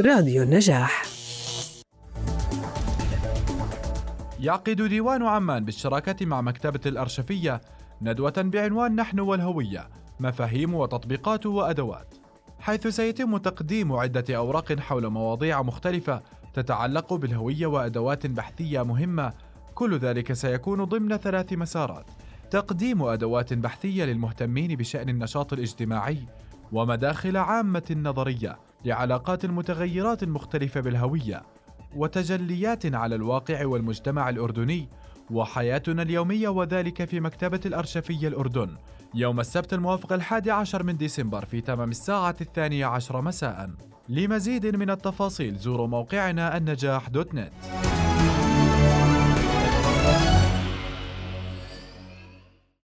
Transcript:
راديو النجاح. يعقد ديوان عمان بالشراكة مع مكتبة الأرشفية ندوة بعنوان نحن والهوية مفاهيم وتطبيقات وأدوات. حيث سيتم تقديم عدة أوراق حول مواضيع مختلفة تتعلق بالهوية وأدوات بحثية مهمة. كل ذلك سيكون ضمن ثلاث مسارات. تقديم أدوات بحثية للمهتمين بشأن النشاط الاجتماعي ومداخل عامة نظرية. لعلاقات المتغيرات المختلفة بالهوية وتجليات على الواقع والمجتمع الأردني وحياتنا اليومية وذلك في مكتبة الأرشفية الأردن يوم السبت الموافق الحادي عشر من ديسمبر في تمام الساعة الثانية عشر مساء. لمزيد من التفاصيل زوروا موقعنا النجاح دوت نت.